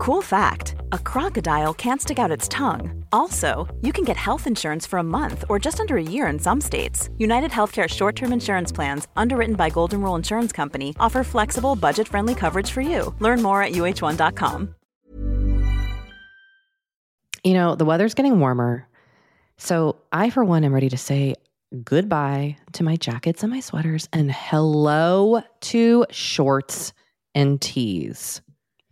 Cool fact a crocodile can't stick out its tongue. Also, you can get health insurance for a month or just under a year in some states. United Healthcare short term insurance plans, underwritten by Golden Rule Insurance Company, offer flexible, budget friendly coverage for you. Learn more at uhone.com. You know, the weather's getting warmer. So I, for one, am ready to say goodbye to my jackets and my sweaters and hello to shorts and tees.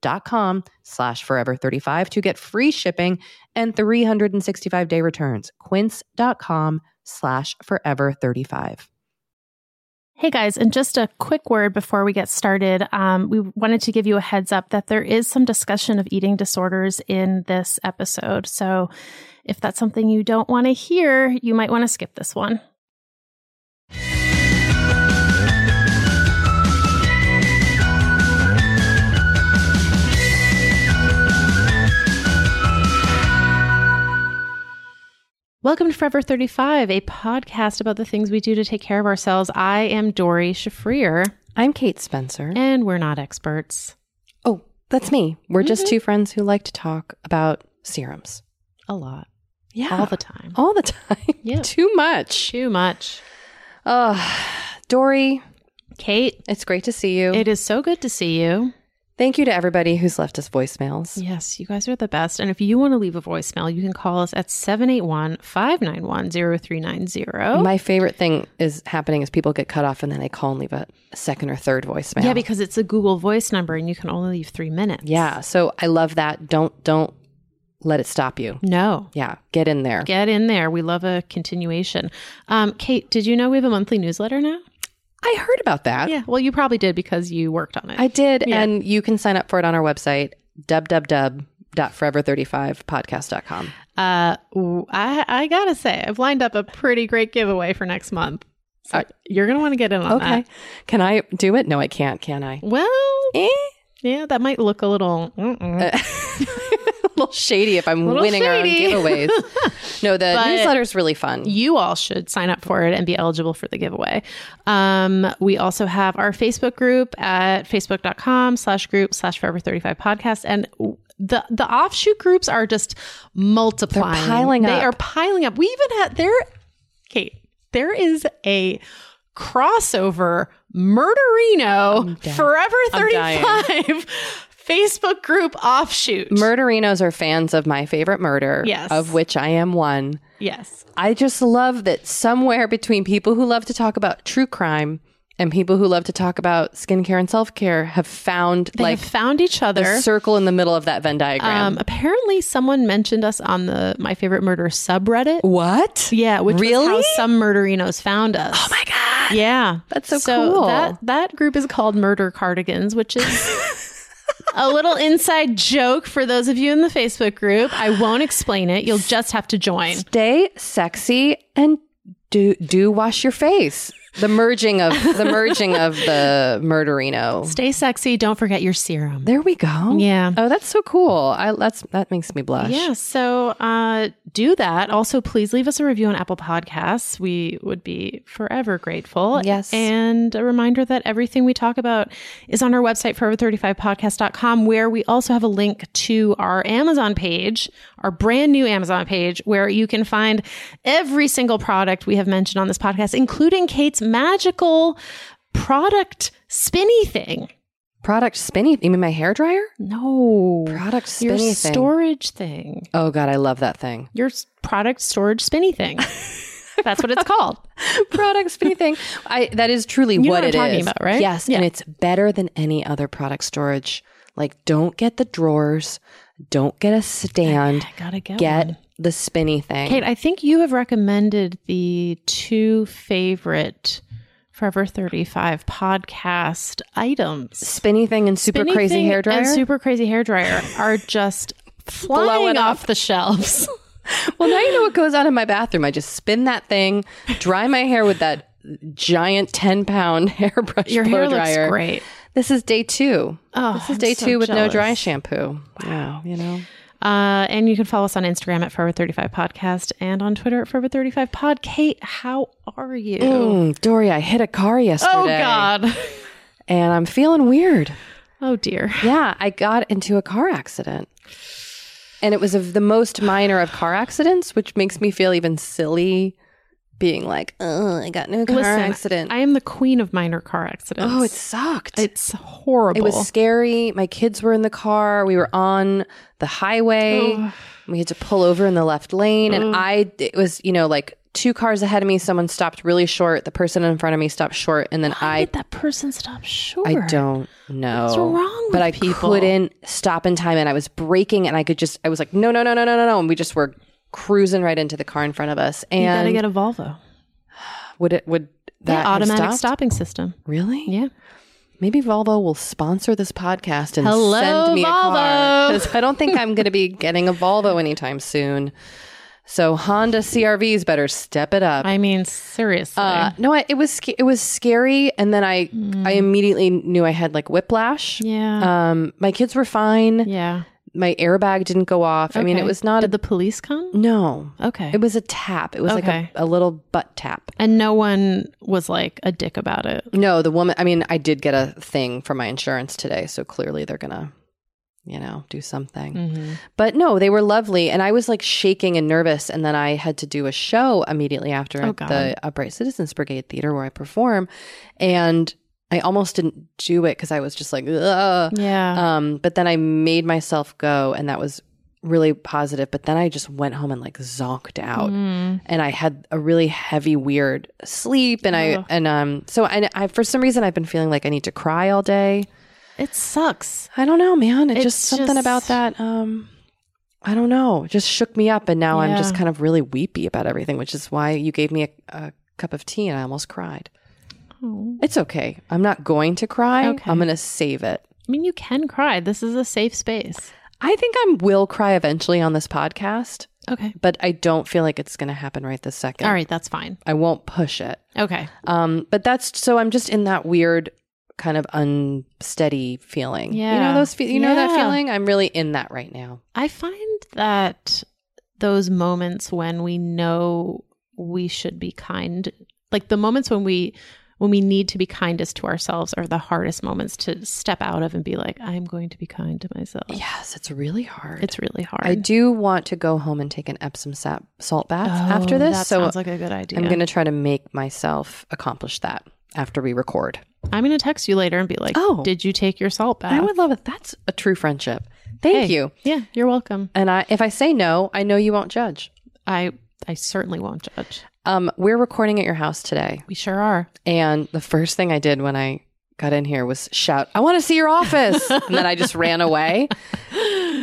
dot com slash forever 35 to get free shipping and 365 day returns. Quince.com slash forever 35. Hey guys, and just a quick word before we get started. Um, we wanted to give you a heads up that there is some discussion of eating disorders in this episode. So if that's something you don't want to hear, you might want to skip this one. Welcome to Forever 35, a podcast about the things we do to take care of ourselves. I am Doree Shafrir, I'm Kate Spencer. and we're not experts. oh, that's me. We're just mm-hmm. two friends who like to talk about serums. A lot. Yeah. All the time. All the time. Yeah. Too much. Too much. Oh, Dory, Kate, it's great to see you. it is so good to see you. Thank you to everybody who's left us voicemails. Yes, you guys are the best. And if you want to leave a voicemail, you can call us at 781 591 0390. My favorite thing is happening is people get cut off and then they call and leave a second or third voicemail. Yeah, because it's a Google voice number and you can only leave three minutes. yeah, so I love that. Don't don't let it stop you. No. Yeah, get in there. Get in there. We love a continuation. Um, Kate, did you know we have a monthly newsletter now? I heard about that. Yeah. Well, you probably did because you worked on it. I did, Yeah. and you can sign up for it on our website www.forever35podcast.com. Uh, I, I gotta say, I've lined up a pretty great giveaway for next month. So Uh, you're gonna want to get in on Okay. that. Can I do it? No, I can't. Can I? Well, Eh. yeah, that might look a little. little shady if I'm winning shady. our own giveaways. no, the newsletter's really fun. you all should sign up for it and be eligible for the giveaway. Um, we also have our Facebook group at facebook.com slash group slash forever 35 podcast. And the, the offshoot groups are just multiplying. They're piling They up. are piling up. We even had there, Kate, there is a crossover Murderino Forever 35 Facebook group offshoot. Murderinos are fans of my favorite murder, Yes. of which I am one. yes. I just love that somewhere between people who love to talk about true crime and people who love to talk about skincare and self care have found They like have found each other. the circle in the middle of that Venn diagram. Um, apparently, someone mentioned us on the My Favorite Murder subreddit. what? Yeah, which Really? was how some murderinos found us. Oh my god! Yeah, That's so cool. That that group is called Murder Cardigans, which is a little inside joke for those of you in the Facebook group. I won't explain it. You'll just have to join. Stay sexy and do do wash your face. The merging of the merging of the murderino. Stay sexy. Don't forget your serum. There we go. Yeah. Oh, that's so cool. I that's that makes me blush. Yeah, so uh, do that. Also, please leave us a review on Apple Podcasts. We would be forever grateful. Yes. And a reminder that everything we talk about is on our website, forever35podcast.com, where we also have a link to our Amazon page, our brand new Amazon page, where you can find every single product we have mentioned on this podcast, including Kate's magical product spinny thing. Product spinny. You mean my hair dryer? No. Product Your spinny thing. storage thing. Oh god, I love that thing. your product storage spinny thing. That's what it's called. product spinny thing. I that is truly know what what it I'm talking is. about, right? Yes, Yeah. and it's better than any other product storage. Like, don't get the drawers. Don't get a stand. I gotta get, Get one. the spinny thing. Kate. I think you have recommended the two favorite Forever Thirty Five podcast items. spinny thing and super Spinny crazy hair dryer. and super crazy hair dryer are just flying off the shelves. well, now you know what goes on in my bathroom. I just spin that thing, dry my hair with that giant ten pound hairbrush Your hair dryer. looks great. This is day two. Oh, this is I'm day so two with no dry shampoo. Wow, you know. Uh, and you can follow us on Instagram at Forever Thirty Five Podcast and on Twitter at Forever Thirty Five Pod. Kate, how are you? Mm, Doree, I hit a car yesterday. oh God. and I'm feeling weird. Oh dear. Yeah, I got into a car accident. And it was of the most minor of car accidents, which makes me feel even silly being like, oh, I got a car Listen, accident. I am the queen of minor car accidents. oh, it sucked. it's horrible. it was scary. My kids were in the car. We were on the highway. Ugh. We had to pull over in the left lane. And I, it was, you know, like two cars ahead of me. Someone stopped really short. The person in front of me stopped short. And then Why I did that person stop short? I don't know. What's wrong But I people? couldn't stop in time and I was braking and I could just I was like, no, no, no, no, no, no, no. And we just were cruising right into the car in front of us. And you gotta get a Volvo. would it would that Yeah, automatic stopping system. Really? Yeah. Maybe Volvo will sponsor this podcast and Hello, send me a car. Volvo. 'Cause I don't think I'm going to be getting a Volvo anytime soon. So Honda CRVs better step it up. I mean, seriously. Uh, no, I, it was it was scary, and then I I immediately knew I had like whiplash. Mm. yeah. Um, my kids were fine. yeah. My airbag didn't go off. I mean, it was not Did a the police come? no. Okay. It was a tap. It was like a, a little butt tap. and no one was like a dick about it. No, the woman. I mean, I did get a thing for my insurance today, so clearly they're gonna, you know, do something. Mm-hmm. But no, they were lovely, and I was like shaking and nervous. And then I had to do a show immediately after Oh, at God. the Upright Citizens Brigade Theater where I perform, and I almost didn't do it because I was just like, Ugh. Yeah. Um, but then I made myself go, and that was really positive. But then I just went home and like zonked out, Mm. and I had a really heavy, weird sleep, and I and um, so I, I for some reason I've been feeling like I need to cry all day. It sucks. I don't know, man. It It's just something about that. Um, I don't know. It just shook me up, and now I'm just kind of really weepy about everything, which is why you gave me a, a cup of tea, and I almost cried. Oh. It's okay. I'm not going to cry. Okay. I'm going to save it. I mean, you can cry. This is a safe space. I think I will cry eventually on this podcast, Okay. but I don't feel like it's going to happen right this second. All right. That's fine. I won't push it. Okay. Um, but that's so I'm just in that weird kind of unsteady feeling. Yeah. You know those fe- you know that feeling? I'm really in that right now. I find that those moments when we know we should be kind, like the moments when we when we need to be kindest to ourselves are the hardest moments to step out of and be like, I'm going to be kind to myself. Yes, it's really hard. It's really hard. I do want to go home and take an Epsom sap, salt bath Oh, after this. That so sounds like a good idea. I'm going to try to make myself accomplish that after we record. I'm going to text you later and be like, Oh. did you take your salt bath? I would love it. That's a true friendship. Thank Hey. you. Yeah, you're welcome. And I, if I say no, I know you won't judge. I I certainly won't judge. Um, we're recording at your house today, We sure are. and the first thing I did when I got in here was shout, "I want to see your office!" and then I just ran away.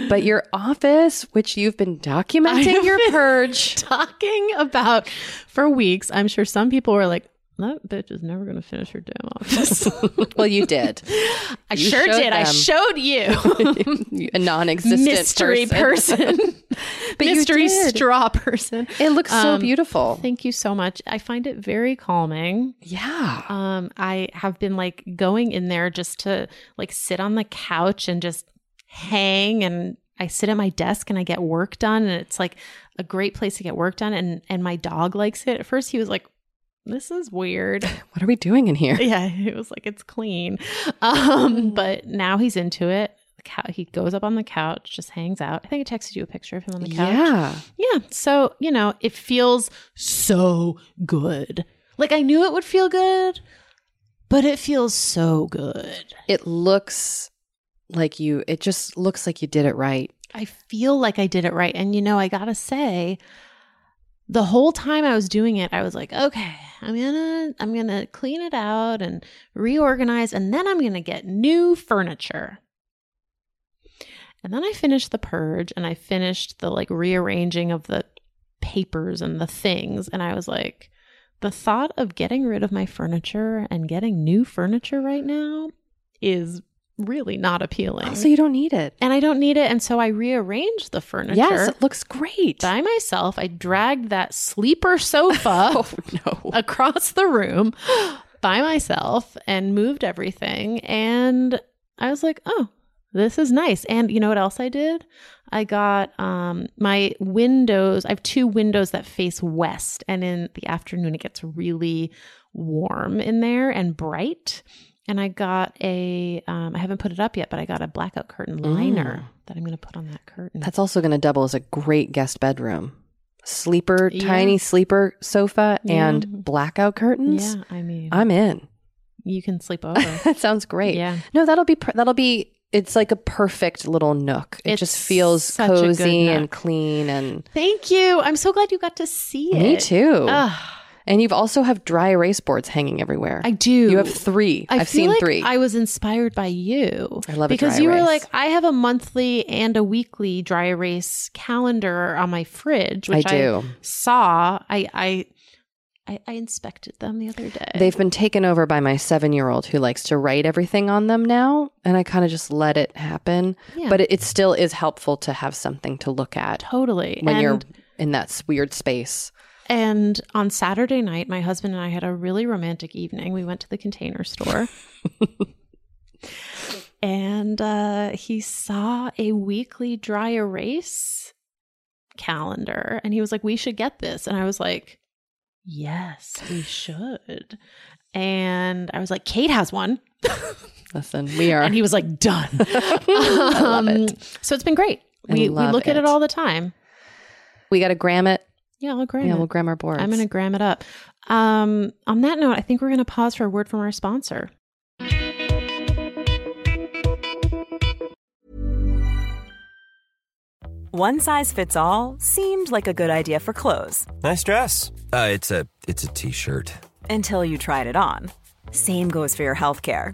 But your office, which you've been documenting your purge, Talking about for weeks, I'm sure some people were like, that bitch is never going to finish her damn office. well, you did. I You sure did. I showed you. a non-existent Mystery person. But you Mystery straw person. It looks so Um, beautiful. Thank you so much. I find it very calming. yeah. Um, I have been like going in there just to like sit on the couch and just hang and I sit at my desk and I get work done and it's like a great place to get work done and and my dog likes it. At first he was like this is weird. What are we doing in here? yeah, it was like it's clean. Um, but now he's into it. Cou- He goes up on the couch, just hangs out. I think I texted you a picture of him on the couch. Yeah. Yeah. So, you know, it feels so good. Like I knew it would feel good, but it feels so good. It looks like you it just looks like you did it right. I feel like I did it right. And, you know, I got to say, the whole time I was doing it, I was like, okay, I'm to I'm to clean it out and reorganize and then I'm to get new furniture. And then I finished the purge and I finished the like rearranging of the papers and the things and I was like the thought of getting rid of my furniture and getting new furniture right now is really not appealing. So you don't need it. and I don't need it and so I rearranged the furniture Yes, it looks great. by myself. I dragged that sleeper sofa oh no. across the room by myself and moved everything. And I was like, oh, this is nice. And you know what else I did? I got um, my windows. I have two windows that face west. And in the afternoon, it gets really warm in there and bright. And I got a, um, I haven't put it up yet, but I got a blackout curtain liner that I'm going to put on that curtain. That's also going to double as a great guest bedroom. Sleeper, Yeah. tiny sleeper sofa Yeah. and blackout curtains. yeah, I mean, I'm in. you can sleep over. that sounds great. Yeah. No, that'll be per- that'll be it's like a perfect little nook. It It's just feels such a good cozy and clean and Thank you. I'm so glad you got to see it. me too. Ugh, and you've also have dry erase boards hanging everywhere. I do. you have three. I I've feel seen like three. I was inspired by you. I love because you were like, I have a monthly and a weekly dry erase calendar on my fridge, I which I, do. saw. I, I I I inspected them the other day. They've been taken over by my seven year old who likes to write everything on them now. And I kind of just let it happen. Yeah. But it, it still is helpful to have something to look at totally when and, you're in that weird space. And on Saturday night, my husband and I had a really romantic evening. We went to the container store. and uh, he saw a weekly dry erase calendar. And he was like, We should get this. And I was like, Yes, we should. And I was like, Kate has one. Listen, we are. And he was like, Done. Um, it. So it's been great. I We, we look at it it. all the time. We got a gram it. Yeah, I'll gram yeah, it. we'll gram our boards. I'm going to gram it up. Um, on that note, I think we're going to pause for a word from our sponsor. One size fits all seemed like a good idea for clothes Nice dress. Uh, it's a it's a t-shirt. until you tried it on. Same goes for your healthcare.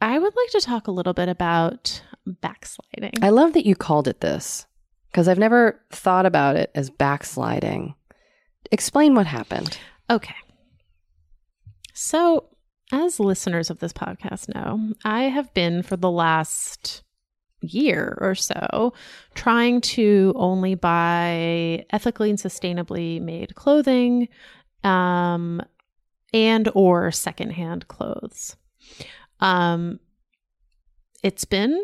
I would like to talk a little bit about backsliding. I love that you called it this because I've never thought about it as backsliding. Explain what happened. Okay. So, as listeners of this podcast know, I have been for the last year or so trying to only buy ethically and sustainably made clothing um, and or secondhand clothes. Um, it's been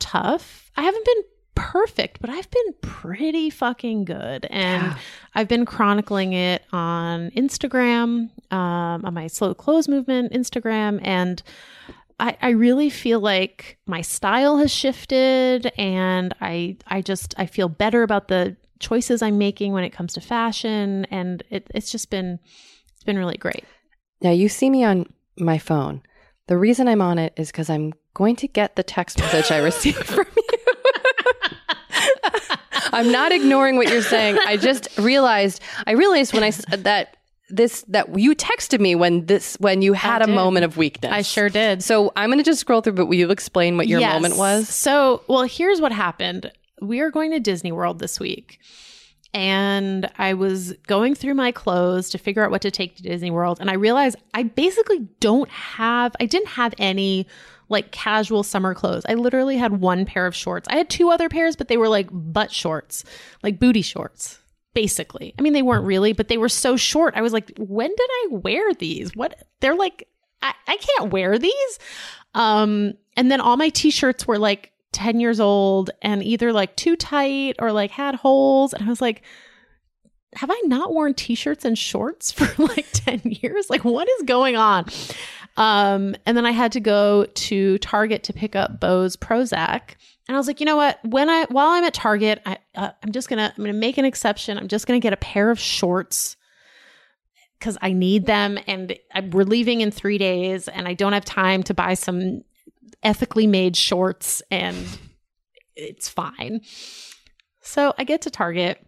tough. I haven't been perfect, but I've been pretty fucking good. And Yeah. I've been chronicling it on Instagram, um, on my slow clothes movement Instagram. And I, I really feel like my style has shifted and I I just I feel better about the choices I'm making when it comes to fashion. And it, it's just been it's been really great. Now, you see me on my phone. The reason I'm on it is because I'm going to get the text message I received from you. I'm not ignoring what you're saying. I just realized, I realized when I that this that you texted me when this when you had a did. moment of weakness. I sure did. So I'm going to just scroll through, but will you explain what your Yes. moment was? So, well, here's what happened. We are going to Disney World this week. And I was going through my clothes to figure out what to take to Disney World. And I realized I basically don't have, I didn't have any like casual summer clothes. I literally had one pair of shorts. I had two other pairs, but they were like butt shorts, like booty shorts, basically. I mean, they weren't really, but they were so short. I was like, when did I wear these? What? They're like, I, I can't wear these. Um, and then all my t-shirts were like 10 years old and either like too tight or like had holes. And I was like, have I not worn t-shirts and shorts for like 10 years? Like what is going on? Um, and then I had to go to Target to pick up Bose Prozac. And I was like, you know what? When I while I'm at Target, I uh, I'm just gonna I'm gonna make an exception. I'm just gonna get a pair of shorts because I need them, and I, we're leaving in three days, and I don't have time to buy some ethically made shorts, and it's fine. So I get to Target.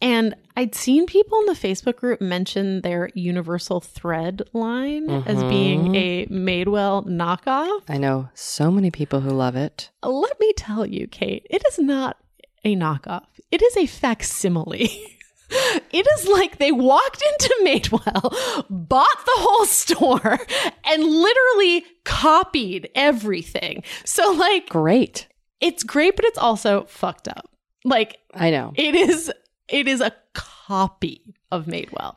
And I'd seen people in the Facebook group mention their universal thread line as mm-hmm. being a Madewell knockoff. I know so many people who love it. Let me tell you, Kate, it is not a knockoff. It is a facsimile. It is like they walked into Madewell, bought the whole store, and literally copied everything. So, like, Great. it's great, but it's also fucked up. Like, I know. it is it is a copy of Madewell,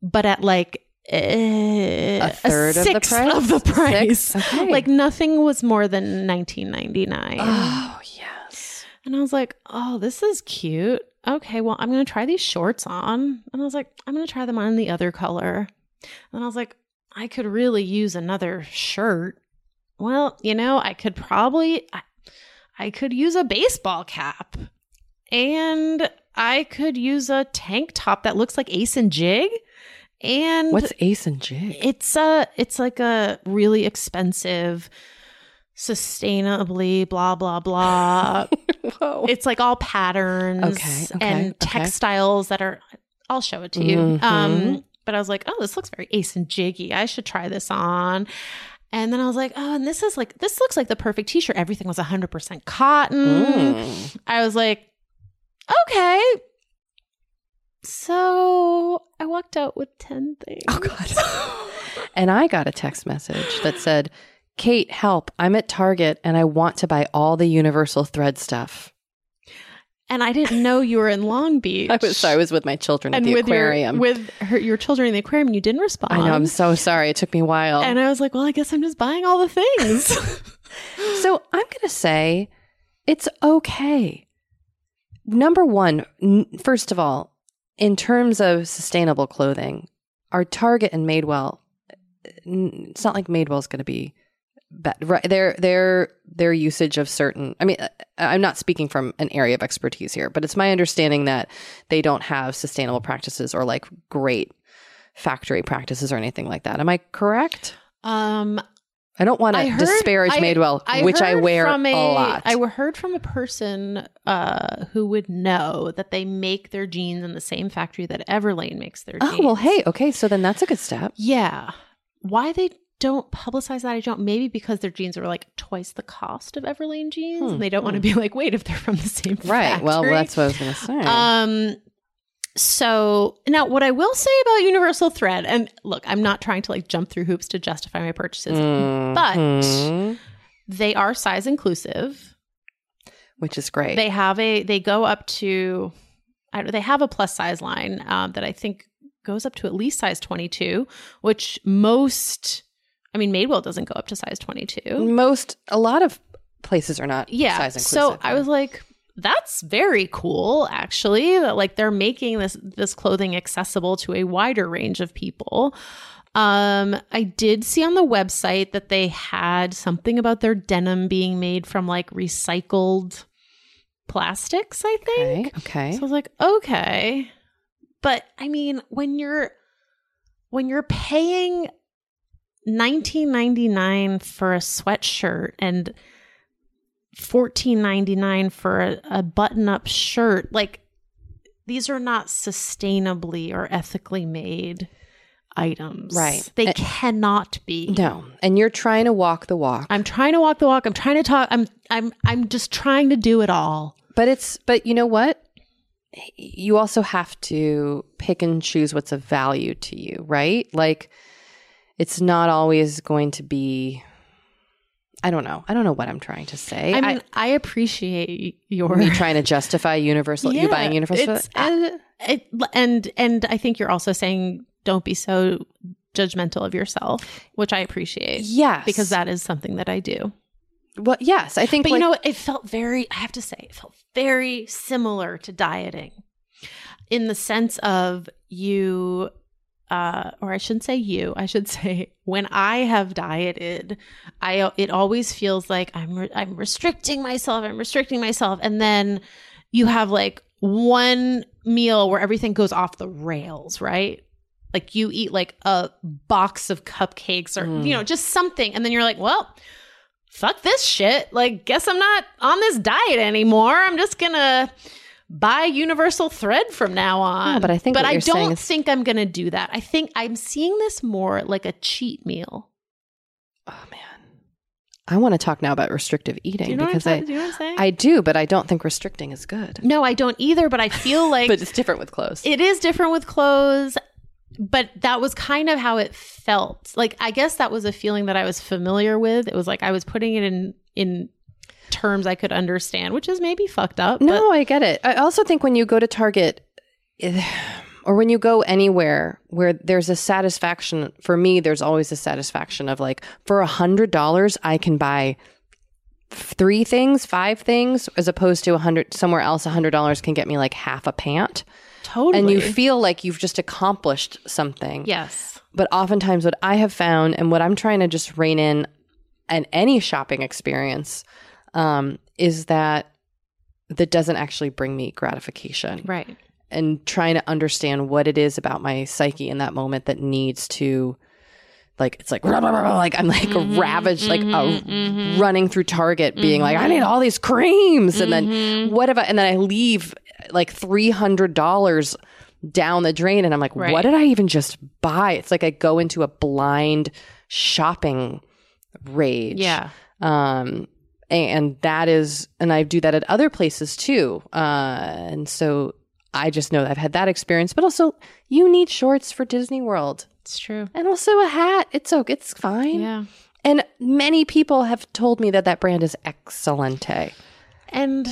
but at like eh, A third of the price? Of the price. Okay. Like nothing was more than nineteen ninety nine. Oh, yes. And I was like, oh, this is cute. Okay, well, I'm going to try these shorts on. And I was like, I'm going to try them on the other color. And I was like, I could really use another shirt. Well, you know, I could probably, I, I could use a baseball cap. And I could use a tank top that looks like Ace and Jig. And What's Ace and Jig? it's a it's like a really expensive sustainably blah blah blah Whoa. it's like all patterns Okay, okay, and okay. textiles that are I'll show it to you. Mhm. Um but I was like, "Oh, this looks very ace and jiggy. I should try this on." And then I was like, "Oh, and this is like this looks like the perfect t-shirt. Everything was 100% cotton." Mm. I was like, "Okay." So, I walked out with 10 things. Oh, God. and I got a text message that said, Kate, help. I'm at Target and I want to buy all the Universal Thread stuff. And I didn't know you were in Long Beach. I was sorry, I was with my children at and the with aquarium. Your, with her, your children in the aquarium, you didn't respond. I know, I'm so sorry. It took me a while. And I was like, well, I guess I'm just buying all the things. so I'm going to say it's okay. number one, n- first of all, in terms of sustainable clothing, our Target and Madewell, n- it's not like Madewell's going to be but right their their their usage of certain i mean i'm not speaking from an area of expertise here but it's my understanding that they don't have sustainable practices or like great factory practices or anything like that am i correct Um, i don't want to disparage I- madewell which i wear from a, lot I heard from a person uh, who would know that they make their jeans in the same factory that Everlane makes their jeans. oh well hey okay so then that's a good step Yeah. Why they don't publicize that, I don't. Maybe because their jeans are like twice the cost of Everlane jeans, Hmm, and they don't want to hmm. be like, wait, if they're from the same right well that's what i was going to say Um. So now, what I will say about Universal Thread, and look, I'm not trying to like jump through hoops to justify my purchases. but- Mhm. They are size inclusive. which is great They have a. They go up to. I don't, they have a plus size line um, that I think goes up to at least size 22, which most. I mean, Madewell doesn't go up to size 22. most a lot of places are not Yeah. So I was like, that's very cool, actually. That like they're making this this clothing accessible to a wider range of people. Um, I did see on the website that they had something about their denim being made from like recycled plastics, I think. okay okay So I was like, okay. But I mean, when you're when you're paying 19.99 for a sweatshirt and 14.99 for a, a button-up shirt, like these are not sustainably or ethically made items. Right. They And- cannot be. no and you're trying to walk the walk I'm trying to walk the walk. I'm trying to talk. I'm I'm I'm just trying to do it all. But it's but you know what? You also have to pick and choose what's of value to you, right? Like it's not always going to be I don't know. I don't know what I'm trying to say. I mean, I, appreciate your me trying to justify universal you buying universal and, uh, it, and and I think you're also saying don't be so judgmental of yourself, which I appreciate yes. because that is something that I do. well yes, I think But like, you know, what? it felt very. I have to say, it felt very similar to dieting, in the sense of you, uh, or I shouldn't say you. I should say when I have dieted, I it always feels like I'm re- I'm restricting myself. I'm restricting myself, and then you have like one meal where everything goes off the rails, right? Like you eat like a box of cupcakes or Mm. you know just something, and then you're like, well fuck this shit. Like, guess I'm not on this diet anymore. I'm just gonna buy universal thread from now on. But I think but I don't is- think I'm gonna do that. I think I'm seeing this more like a cheat meal. oh man. I want to talk now about restrictive eating you know, because I do you know what I'm saying? I do, but I don't think restricting is good. no, I don't either. But I feel like but it's different with clothes. it is different with clothes. But that was kind of how it felt. Like I guess that was a feeling that I was familiar with. It was like I was putting it in in terms I could understand, which is maybe fucked up. No, I get it. I also think when you go to Target or when you go anywhere where there's a satisfaction, for me, there's always a satisfaction of like, for a hundred dollars, I can buy three things, five things, as opposed to a hundred somewhere else, a hundred dollars can get me like half a pant. totally. And you feel like you've just accomplished something. yes. But oftentimes, what I have found and what I'm trying to just rein in and any shopping experience um, is that that doesn't actually bring me gratification. Right. And trying to understand what it is about my psyche in that moment that needs to, like, it's like, like I'm like Mhm, ravaged, like mhm, a, mhm. running through Target, being like, I need all these creams, and then Mhm. what if I, and then I leave like three hundred dollars down the drain, and I'm like, Right. what did I even just buy? It's like I go into a blind shopping rage. Yeah. Um, and that is, and I do that at other places too. Uh, and so I just know that I've had that experience, but also you need shorts for Disney World It's true. and also a hat. It's okay. It's fine. Yeah. And many people have told me that that brand is excellente. And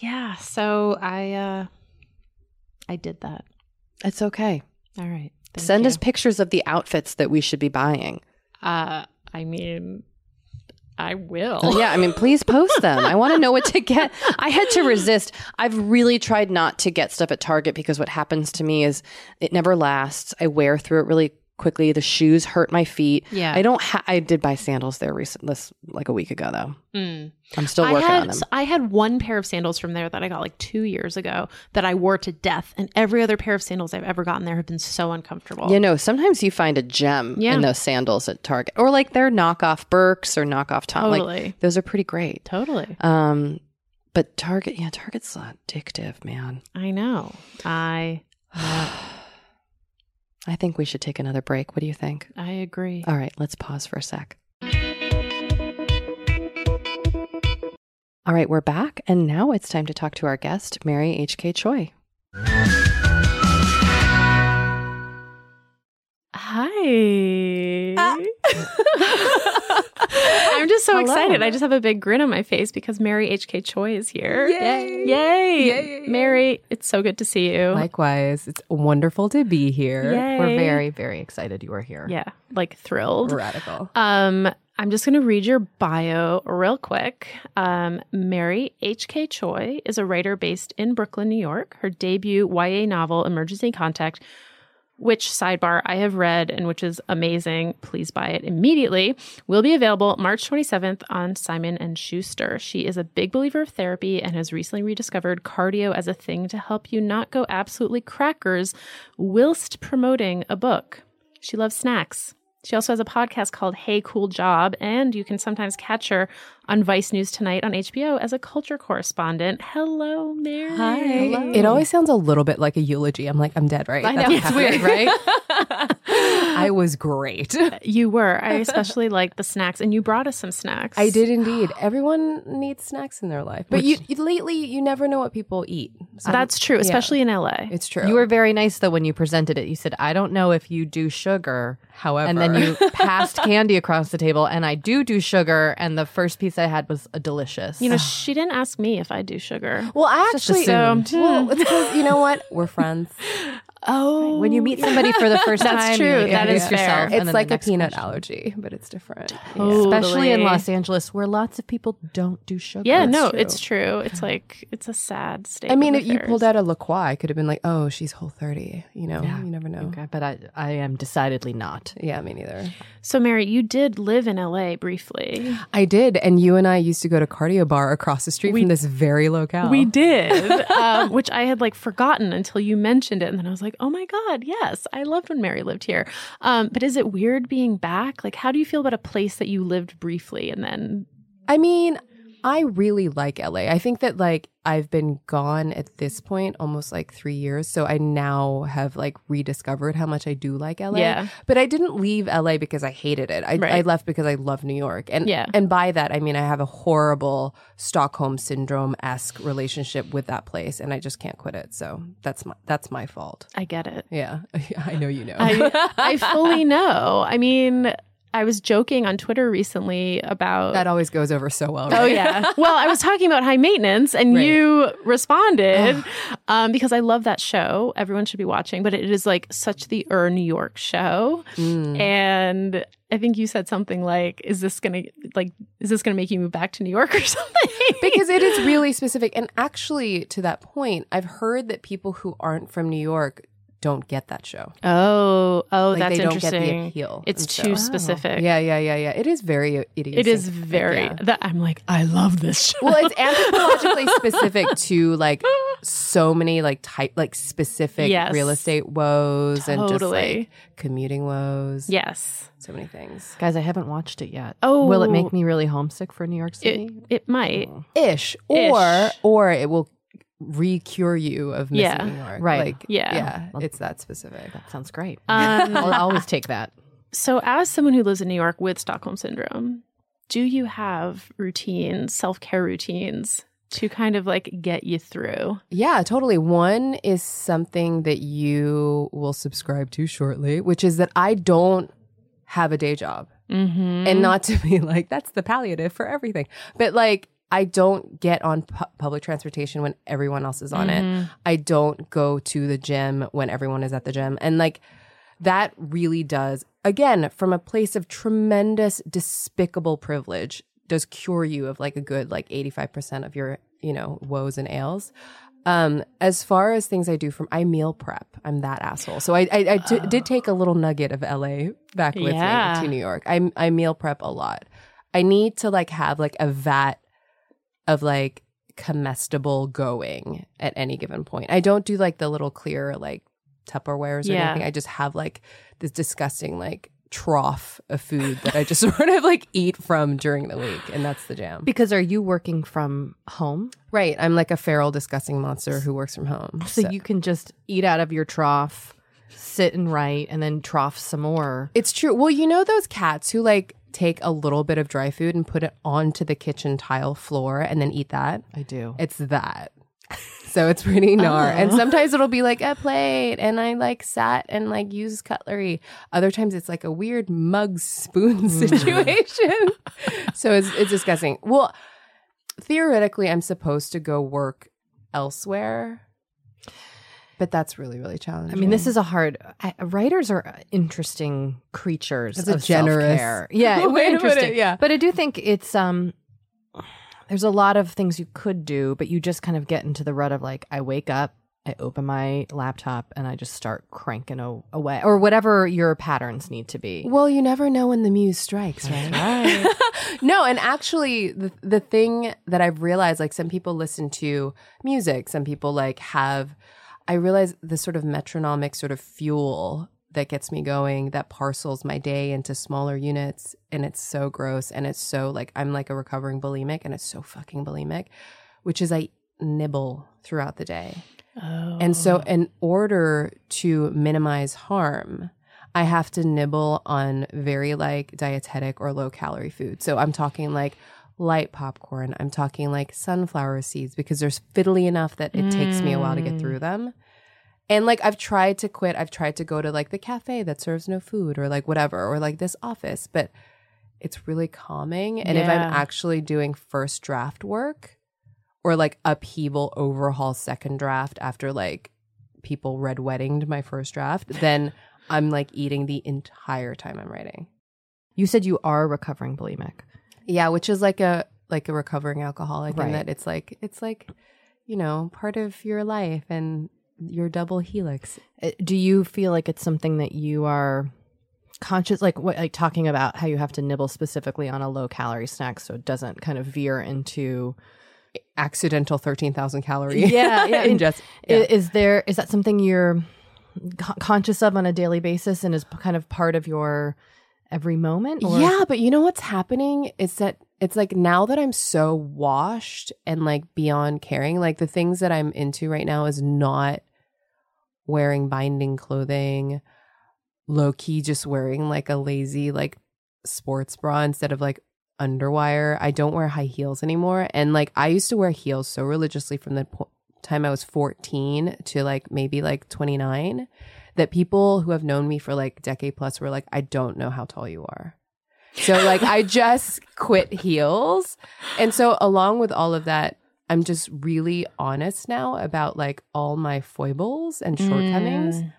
yeah, so I uh I did that. It's okay. All right. Send you. us pictures of the outfits that we should be buying. uh I mean I will. Yeah, I mean, please post them. I want to know what to get. I had to resist. I've really tried not to get stuff at Target because what happens to me is it never lasts. I wear through it really quickly. The shoes hurt my feet. Yeah. I don't. Ha- I did buy sandals there recent, this like a week ago though. I'm still working had on them. I had one pair of sandals from there that I got like two years ago that I wore to death, and every other pair of sandals I've ever gotten there have been so uncomfortable. You know, sometimes you find a gem Yeah. in those sandals at Target, or like their knockoff Birks or knockoff Tom. Totally. Like those are pretty great. totally. Um, but Target, yeah, Target's addictive, man. I know. I I think we should take another break. What do you think? I agree. All right, let's pause for a sec. All right, we're back, and now it's time to talk to our guest, Mary H.K. Choi. Hi. I'm just so excited. I just have a big grin on my face because Mary H.K. Choi is here. Yay. Yay. Yay. Mary, it's so good to see you. Likewise, it's wonderful to be here. Yay. We're very, very excited you are here. yeah, like thrilled. Radical. Um, I'm just going to read your bio real quick. Um, Mary H.K. Choi is a writer based in Brooklyn, New York. Her debut YA novel, Emergency Contact, which sidebar I have read and which is amazing. Please buy it immediately. Will be available March 27th on Simon and Schuster. She is a big believer of therapy and has recently rediscovered cardio as a thing to help you not go absolutely crackers whilst promoting a book. She loves snacks. She also has a podcast called Hey Cool Job, and you can sometimes catch her on Vice News Tonight on HBO as a culture correspondent. Hello, Mary. Hi. It always sounds a little bit like a eulogy. I'm like, I'm dead, right? I know, That's it's what weird, happened. I was great. You were. I especially like the snacks, and you brought us some snacks. I did indeed. Everyone needs snacks in their life, but you, you lately you never know what people eat. So That's true, especially in LA. it's true. You were very nice though when you presented it. You said, "I don't know if you do sugar." however, And then you passed candy across the table, and I do do sugar. And the first piece I had was a delicious. You know, she didn't ask me if I do sugar. well, I Just actually, assumed. well, it's 'cause- you know what? We're friends. Oh, when you meet somebody for the first That's time, true. you That introduce fair. It's like a peanut question. allergy, but it's different. especially in Los Angeles, where lots of people don't do sugar. Yeah, That's no, true. it's true. It's like it's a sad state. I mean, of if you pulled out a La Croix, I could have been like, "Oh, she's whole 30. You know, Yeah. you never know. Okay, but I, I am decidedly not. Yeah, me neither. So, Mary, you did live in LA briefly. I did, and you and I used to go to cardio bar across the street from this very locale. We did, um, which I had like forgotten until you mentioned it, and then I was like, "Oh my god, yes, I loved when Mary lived here." Um, but is it weird being back? Like, how do you feel about a place that you lived briefly and then? I mean, I really like LA. I think that like I've been gone at this point almost like three years, so I now have like rediscovered how much I do like LA. Yeah. But I didn't leave LA because I hated it. I, Right. I left because I love New York, and Yeah. and by that I mean I have a horrible Stockholm syndrome esque relationship with that place, and I just can't quit it. So that's my that's my fault. I get it. Yeah, I know you know. I, I fully know. I mean, I was joking on Twitter recently about that always goes over so well. Oh yeah. Well, I was talking about high maintenance, and Right. you responded um, because I love that show. Everyone should be watching, but it is like such the Ur New York show, Mm. and I think you said something like, "Is this gonna like is this gonna make you move back to New York or something?" because it is really specific. And actually, to that point, I've heard that people who aren't from New York don't get that show. oh, oh, Like, that's they don't get the interesting. appeal. It's And too specific. Oh. Yeah, yeah, yeah, yeah. It is very idiosyncratic. It is very. yeah. That I'm like, I love this show. Well, it's anthropologically specific to like so many like type like specific Yes. real estate woes and just Totally. like commuting woes. yes. So many things. Guys, I haven't watched it yet. Oh. will it make me really homesick for New York City? It, it might. Oh. Ish. Or Ish. or it will re-cure you of missing Yeah. New York. Right. Like Yeah. yeah. It's that specific. that sounds great. Um, I'll always take that. So, as someone who lives in New York with Stockholm syndrome, do you have routines, self care routines to kind of like get you through? Yeah, totally. One is something that you will subscribe to shortly, which is that I don't have a day job. Mm-hmm. And not to be like, that's the palliative for everything. But like, I don't get on pu- public transportation when everyone else is on Mm-hmm. it. I don't go to the gym when everyone is at the gym. And like, that really does, again, from a place of tremendous, despicable privilege, does cure you of like a good like 85% of your, you know, woes and ails. Um, as far as things I do from, I meal prep. I'm that asshole. So I, I, I t- did take a little nugget of LA back with Yeah. me to New York. I, I meal prep a lot. I need to like have like a vat of like comestible going at any given point. I don't do like the little clear like Tupperwares or Yeah. anything. I just have like this disgusting like trough of food that I just sort of like eat from during the week, and that's the jam. Because are you working from home? Right, I'm like a feral, disgusting monster who works from home. So, you can just eat out of your trough, sit and write, and then trough some more. It's true. Well, you know those cats who like take a little bit of dry food and put it onto the kitchen tile floor and then eat that? I do. It's that. So it's pretty oh. gnar. And sometimes it'll be like a plate and I like sat and like use cutlery. Other times it's like a weird mug spoon mm. situation. so it's it's disgusting. Well, theoretically I'm supposed to go work elsewhere. But that's really, really challenging. I mean, this is a hard. I, writers are interesting creatures. That's a generous self-care. Yeah, way way to put yeah. but I do think it's um. There's a lot of things you could do, but you just kind of get into the rut of like, I wake up, I open my laptop, and I just start cranking a- away, or whatever your patterns need to be. Well, you never know when the muse strikes, right? no, and actually, the the thing that I've realized, like some people listen to music, some people like have. I realize the sort of metronomic sort of fuel that gets me going, that parcels my day into smaller units, and it's so gross, and it's so like I'm like a recovering bulimic, and it's so fucking bulimic, which is I nibble throughout the day. Oh. And so, oh. in order to minimize harm, I have to nibble on very like dietetic or low calorie food. So, I'm talking like light popcorn. I'm talking like sunflower seeds because there's fiddly enough that it takes me a while to get through mm. them. And like, I've tried to quit. I've tried to go to like the cafe that serves no food or like whatever, or like this office, but it's really calming. And if I'm actually doing first draft work, or like upheaval overhaul second draft after like people red weddinged my first draft, then I'm like eating the entire time I'm writing. You said you are recovering bulimic. Yeah, which is like a like a recovering alcoholic Right. and that it's like it's like you know, part of your life and your double helix. Uh, Do you feel like it's something that you are conscious, like what, like talking about how you have to nibble specifically on a low calorie snack so it doesn't kind of veer into Accidental 13,000 calorie. Yeah, yeah. ingest. Yeah. Is there is that something you're conscious of on a daily basis and is kind of part of your every moment? or- Yeah, but you know what's happening is that it's like now that I'm so washed and like beyond caring, like the things that I'm into right now is not wearing binding clothing, low key just wearing like a lazy like sports bra instead of like underwire. I don't wear high heels anymore. And like I used to wear heels so religiously from the po- time I was 14 to like maybe like 29 that people who have known me for like decade plus were like, I don't know how tall you are. So like I just quit heels. And so along with all of that, I'm just really honest now about like all my foibles and shortcomings. Mm.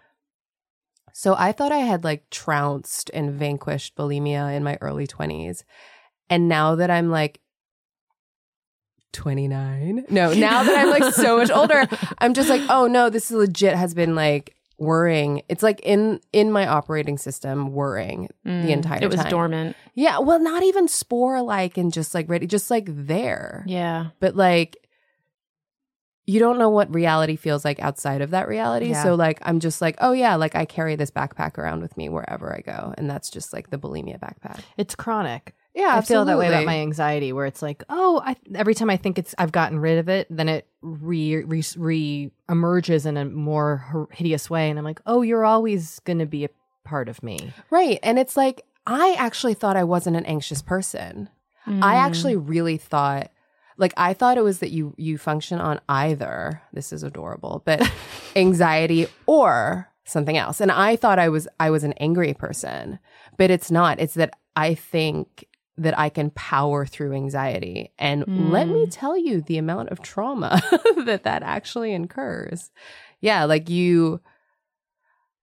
So I thought I had like trounced and vanquished bulimia in my early 20s. And now that I'm like 29, no, now that I'm like so much older, I'm just like, oh no, this legit has been like worrying. It's like in in my operating system worrying Mm. the entire time. It was time. dormant. Yeah, well, not even spore like and just like ready, just like there. Yeah. But like you don't know what reality feels like outside of that reality. Yeah. So like I'm just like, oh yeah, like I carry this backpack around with me wherever I go. And that's just like the bulimia backpack. it's chronic. Yeah, I feel that way about my anxiety, where it's like, oh, I, every time I think it's I've gotten rid of it, then it re re, re emerges in a more hideous way, and I'm like, oh, you're always going to be a part of me. Right. And it's like I actually thought I wasn't an anxious person. I Mm. actually really thought like I thought it was that you you function on either this is adorable, but anxiety or something else. And I thought I was I was an angry person, but it's not. It's that I think that I can power through anxiety. And let me tell you the amount of trauma that that actually incurs. Yeah, like you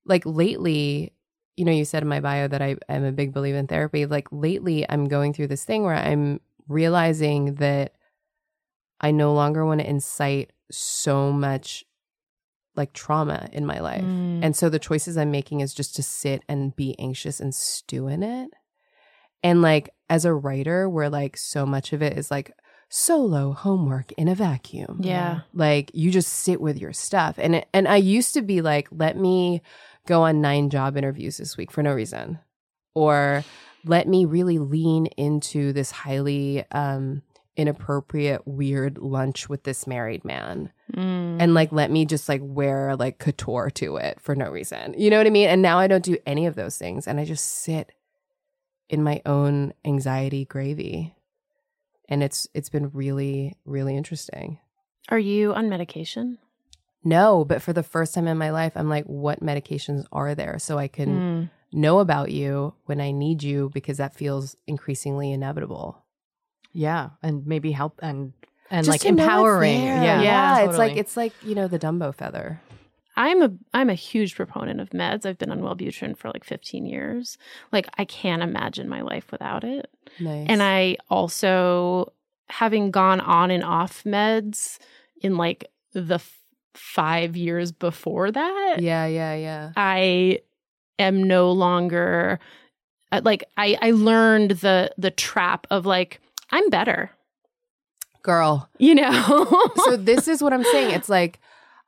like lately you know, you said in my bio that I am a big believer in therapy. Like lately, I'm going through this thing where I'm realizing that I no longer want to incite so much like trauma in my life. Mm. And so the choices I'm making is just to sit and be anxious and stew in it. And like as a writer, where like so much of it is like solo homework in a vacuum. Yeah. Like you just sit with your stuff. And it, and I used to be like, let me go on nine job interviews this week for no reason. Or let me really lean into this highly um inappropriate weird lunch with this married man Mm. and like let me just like wear like couture to it for no reason. You know what I mean? And now I don't do any of those things and I just sit in my own anxiety gravy. And it's it's been really really interesting. Are you on medication? No, but for the first time in my life I'm like what medications are there so I can Mm. know about you when I need you because that feels increasingly inevitable. Yeah, and maybe help and and Just like to know it's empowering. there. Yeah, yeah. It's like it's like you know the Dumbo feather. I'm a I'm a huge proponent of meds. I've been on Wellbutrin for like 15 years. Like I can't imagine my life without it. Nice. And I also having gone on and off meds in like the f- 5 years before that. yeah yeah yeah. I am no longer uh, like I I learned the the trap of like I'm better. Girl, You know. so this is what I'm saying. It's like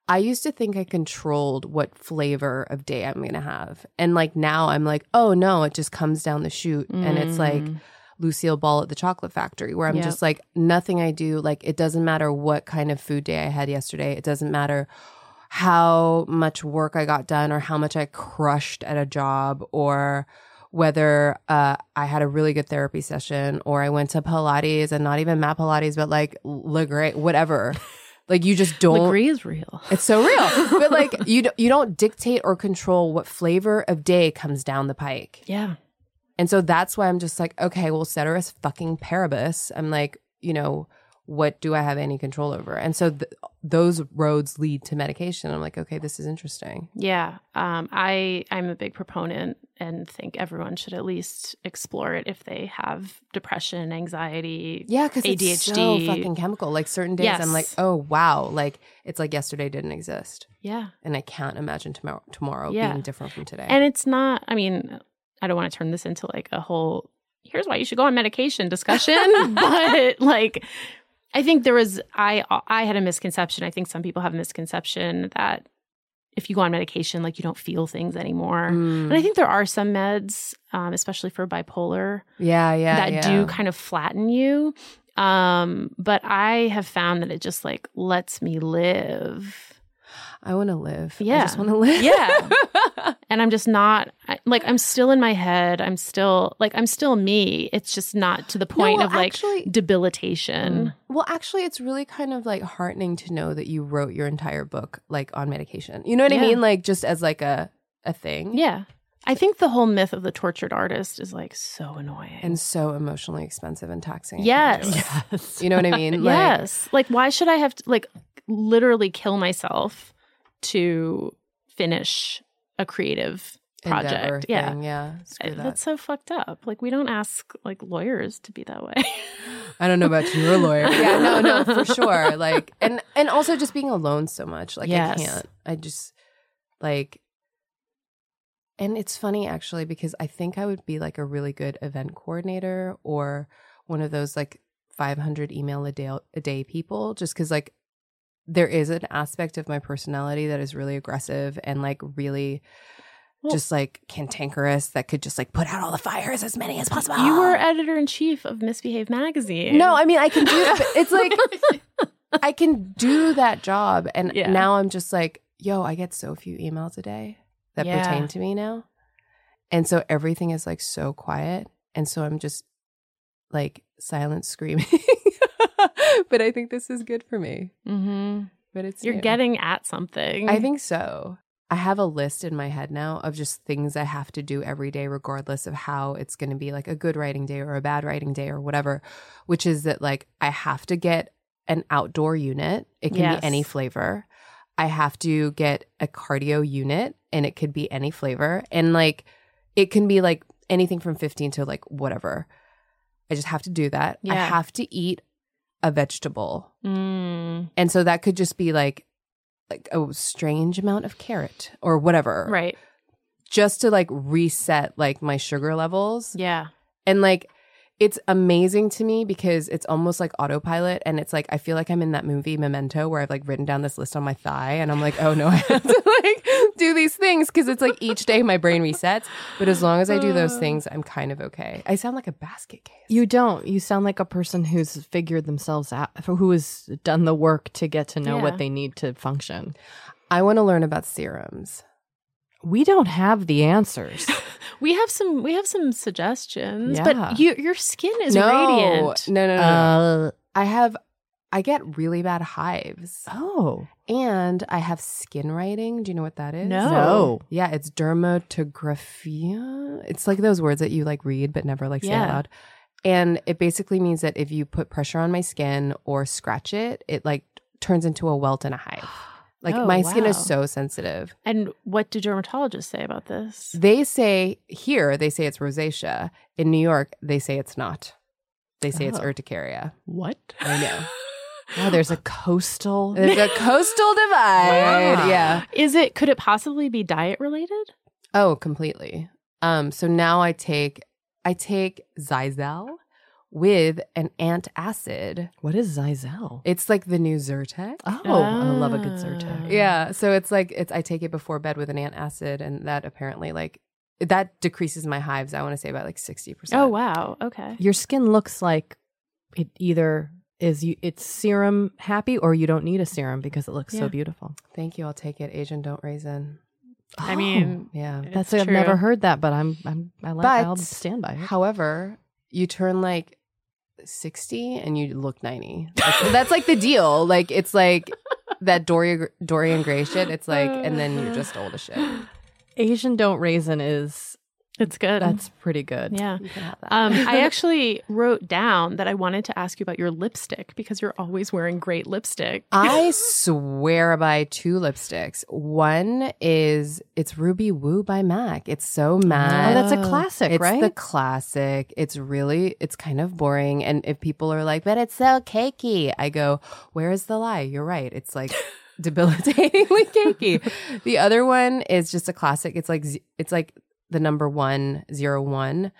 I used to think I controlled what flavor of day I'm gonna have, and like now I'm like, oh no, it just comes down the chute, and it's like Mm. Lucille Ball at the Chocolate Factory, where I'm Yep. just like, nothing I do, like it doesn't matter what kind of food day I had yesterday. It doesn't matter how much work I got done or how much I crushed at a job or whether uh, I had a really good therapy session or I went to Pilates and not even Mat Pilates, but like Lagree, whatever. like you just don't. Lagree is real. It's so real, but like you you don't dictate or control what flavor of day comes down the pike. Yeah. And so that's why I'm just like, okay, well, ceteris fucking paribus. I'm like, you know, what do I have any control over? And so th- those roads lead to medication. I'm like, okay, this is interesting. Yeah, um, I I'm a big proponent and think everyone should at least explore it if they have depression, anxiety. Yeah, because it's so ADHD. fucking chemical. Like certain days, I'm like, oh wow, like it's like yesterday didn't exist, Yeah, and I can't imagine tomorrow tomorrow Yeah. being different from today. and it's not. I mean, I don't want to turn this into like a whole. Here's why you should go on medication discussion, but like. I think there was I I had a misconception. I think some people have a misconception that if you go on medication, like you don't feel things anymore. Mm. And I think there are some meds, um, especially for bipolar, yeah, yeah, that yeah. do kind of flatten you. Um, but I have found that it just like lets me live. I want to live. I Yeah. just want to live. Yeah. And I'm just not like I'm still in my head. I'm still like I'm still me. It's just not to the point well, of like actually- debilitation. Mm. Well, actually, it's really kind of like heartening to know that you wrote your entire book like on medication. You know what I mean? Like just as like a a thing. Yeah. I think the whole myth of the tortured artist is like so annoying. And so emotionally expensive and taxing. I yes. yes. You know what I mean? Like, yes. Like why should I have to like literally kill myself to finish a creative project? yeah. thing, Yeah. Screw that. That's so fucked up. Like we don't ask like lawyers to be that way. I don't know about you, you're a lawyer. yeah, no, no, for sure. Like, and and also just being alone so much. Like, Yes. I can't. I just like. And it's funny actually because I think I would be like a really good event coordinator or one of those like 500 email a day a day people. Just because like there is an aspect of my personality that is really aggressive and like really. Well- just like cantankerous that could just like put out all the fires as many as possible. you were editor in chief of Missbehave magazine. No, I mean I can do it. It's like I can do that job, and Yeah. now I'm just like, yo, I get so few emails a day that Yeah. pertain to me now, and so everything is like so quiet, and so I'm just like silent screaming. but I think this is good for me. hmm But it's You're new. getting at something. I think so. I have a list in my head now of just things I have to do every day, regardless of how it's going to be like a good writing day or a bad writing day or whatever, which is that like I have to get an outdoor unit. It can Yes. be any flavor. I have to get a cardio unit and it could be any flavor. And like it can be like anything from 15 to like whatever. I just have to do that. I have to eat a vegetable. Mm, And so that could just be like like a strange amount of carrot or whatever. right. Just to like reset like my sugar levels. Yeah. And like it's amazing to me because it's almost like autopilot and it's like I feel like I'm in that movie Memento where I've like written down this list on my thigh and I'm like, "Oh no, I have to like do these things because it's like each day my brain resets." But as long as I do those things, I'm kind of okay. I sound like a basket case. You don't. You sound like a person who's figured themselves out, who has done the work to get to know Yeah. what they need to function. I want to learn about serums. We don't have the answers. We have some we have some suggestions, Yeah. but you, your skin is no, radiant. No, no, no, no. uh, I have I get really bad hives. oh And I have skin writing. Do you know what that is? No. no! Yeah, it's dermatographia. It's like those words that you like read but never like say Yeah. out loud. And it basically means that if you put pressure on my skin or scratch it, it like turns into a welt and a hive. Like Oh, my skin is so sensitive. And what do dermatologists say about this? They say here they say it's rosacea. In New York, they say it's not. They say it's Oh. urticaria. What? I know. Oh, there's a coastal. There's a coastal divide. Wow. Yeah. Is it could it possibly be diet related? Oh, completely. Um, so now I take I take Xyzal with an antacid. What is Xyzal? It's like the new Zyrtec. Oh, I love a good. Zyrtec. Yeah. So it's like it's I take it before bed with an antacid, and that apparently like that decreases my hives. I want to say about like sixty percent. Oh wow. Okay. Your skin looks like it either is you it's serum happy or you don't need a serum because it looks Yeah. so beautiful. Thank you. I'll take it. Asian don't raisin. Oh, I mean, Yeah. it's that's I've never heard that, but I'm I'm I like But I'll stand by it. However, you turn like 60 and you look 90. Like, that's like the deal. Like it's like that Dorian Dorian Gray shit. It's like and then you're just old as shit. Asian don't raisin is It's good. that's pretty good. yeah. You can have that. Um, I actually wrote down that I wanted to ask you about your lipstick because you're always wearing great lipstick. I swear by two lipsticks. One is it's Ruby Woo by MAC. It's so mad. Oh, that's a classic, it's right? the classic. It's really, it's kind of boring. And if people are like, but it's so cakey, I go, where is the lie? You're right. It's like debilitatingly cakey. The other one is just a classic. It's like, it's like the number one zero one,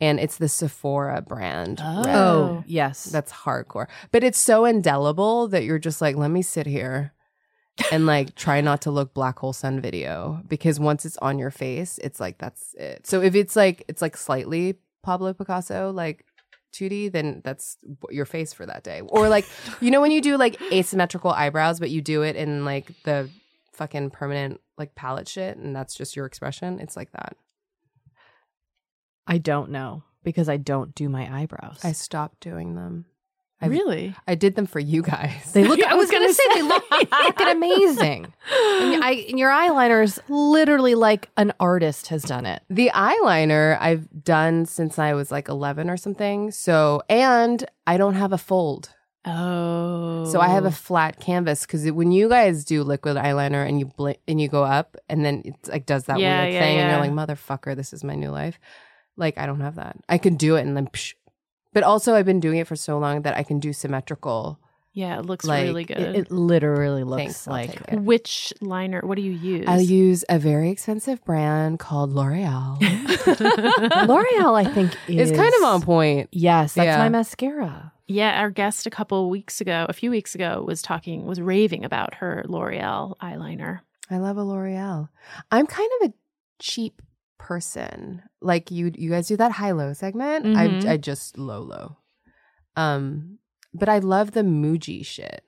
and it's the Sephora brand. red. oh, oh yes. That's hardcore. But it's so indelible that you're just like, let me sit here and like try not to look black hole sun video because once it's on your face, it's like that's it. So if it's like it's like slightly Pablo Picasso like 2D, then that's your face for that day. Or like you know when you do like asymmetrical eyebrows, but you do it in like the fucking permanent like palette shit, and that's just your expression. It's like that. I don't know because I don't do my eyebrows. I stopped doing them. I've- really? I did them for you guys. they look. I was gonna, say, they look fucking amazing. And, I, and your eyeliner is literally like an artist has done it. The eyeliner I've done since I was like 11 or something. So, and I don't have a fold. Oh. So I have a oh. flat canvas because when you guys do liquid eyeliner and you blink and you go up and then it like does that Yeah, weird yeah, thing and you're like, motherfucker, this is my new life. Like, I don't have that. I can do it and then, psh. but also I've been doing it for so long that I can do symmetrical. Yeah, it looks like, really good. It, it literally looks Thanks, like. Which liner? What do you use? I use a very expensive brand called L'Oreal. L'Oreal. I think is it's kind of on point. Yes, that's Yeah. my mascara. yeah, our guest a couple weeks ago, a few weeks ago, was talking, was raving about her L'Oreal eyeliner. I love a L'Oreal. I'm kind of a cheap person. Like you, you guys do that high low segment. Mhm. I, I just low low. Um, but I love the Muji shit,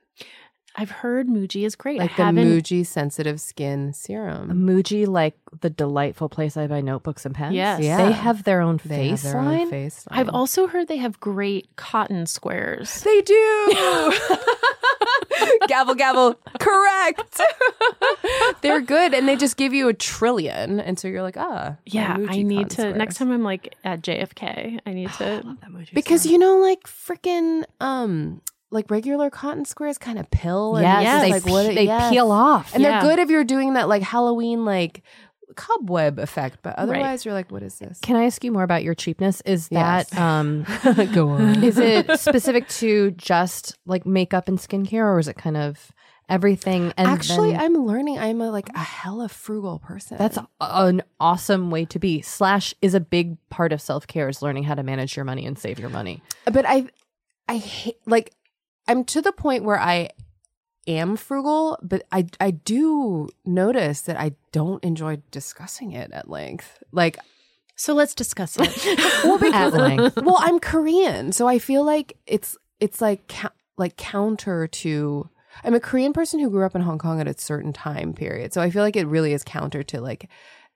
I've heard Muji is great. like I the haven't. Muji sensitive skin serum. Muji, like the delightful place I buy notebooks and pens. Yes. Yeah. they have their own They face their own line. I've also heard they have great cotton squares. They do. gavel gavel. Correct. They're good, and they just give you a trillion, and so you're like, ah, Yeah, I need to squares. next time I'm like at JFK, I need to. because you know, like freaking um, like regular cotton squares kind of pill. And Yes, Yes. they, like what? they yes. peel off. and Yeah. they're good if you're doing that like Halloween like cobweb effect, but otherwise you're like, what is this? Can I ask you more about your cheapness? Is Yes. that um Go on. is it specific to just like makeup and skincare or is it kind of everything and Actually, then- I'm learning. I'm a like a hella frugal person. that's a- an awesome way to be. Slash is a big part of self-care is learning how to manage your money and save your money. but I, I hate like I'm to the point where I am frugal, but I I do notice that I don't enjoy discussing it at length. Like, So let's discuss it. well, because well, I'm Korean, so I feel like it's it's like cou- like counter to. I'm a Korean person who grew up in Hong Kong at a certain time period, so I feel like it really is counter to like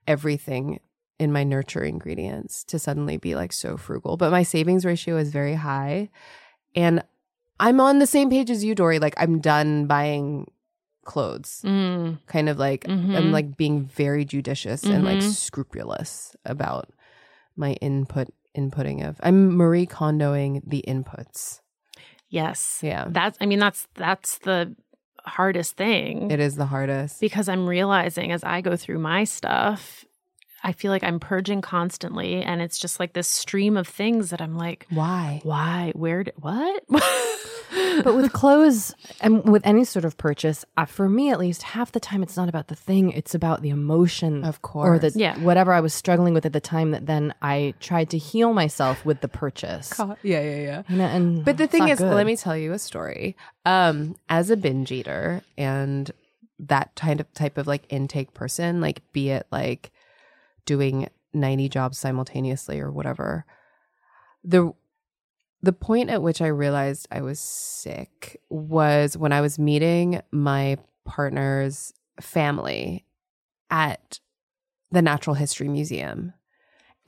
everything in my nurture ingredients to suddenly be like so frugal. But my savings ratio is very high, and I'm on the same page as you, Doree. Like I'm done buying clothes. Mm. Kind of like I'm Mhm. like being very judicious and like Mhm. scrupulous about my input inputting of. I'm Marie Kondoing the inputs. Yes. Yeah, That's I mean that's that's the hardest thing. it is the hardest. because I'm realizing as I go through my stuff, I feel like I'm purging constantly and it's just like this stream of things that I'm like, Why? why? Where did what? But with clothes and with any sort of purchase, uh, for me at least, half the time it's not about the thing; it's about the emotion, Of course, or the course. Yeah. whatever I was struggling with at the time. That then I tried to heal myself with the purchase. Yeah, yeah, yeah. You know, and But the thing is, good. let me tell you a story. Um, as a binge eater and that kind of type of like intake person, like be it like doing 90 jobs simultaneously or whatever, the the point at which I realized I was sick was when I was meeting my partner's family at the Natural History Museum.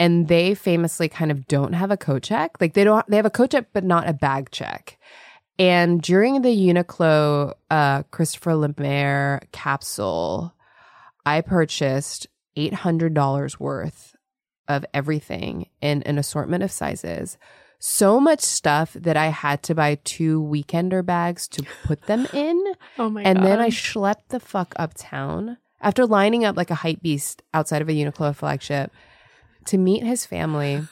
And they famously kind of don't have a coat check. Like they don't they have a coat check but not a bag check. And during the Uniqlo uh, Christopher Lemaire capsule, I purchased $800 worth of everything in an assortment of sizes. So much stuff that I had to buy two weekender bags to put them in. oh my and god. then I schlepped the fuck uptown after lining up like a hype beast outside of a Uniqlo flagship to meet his family.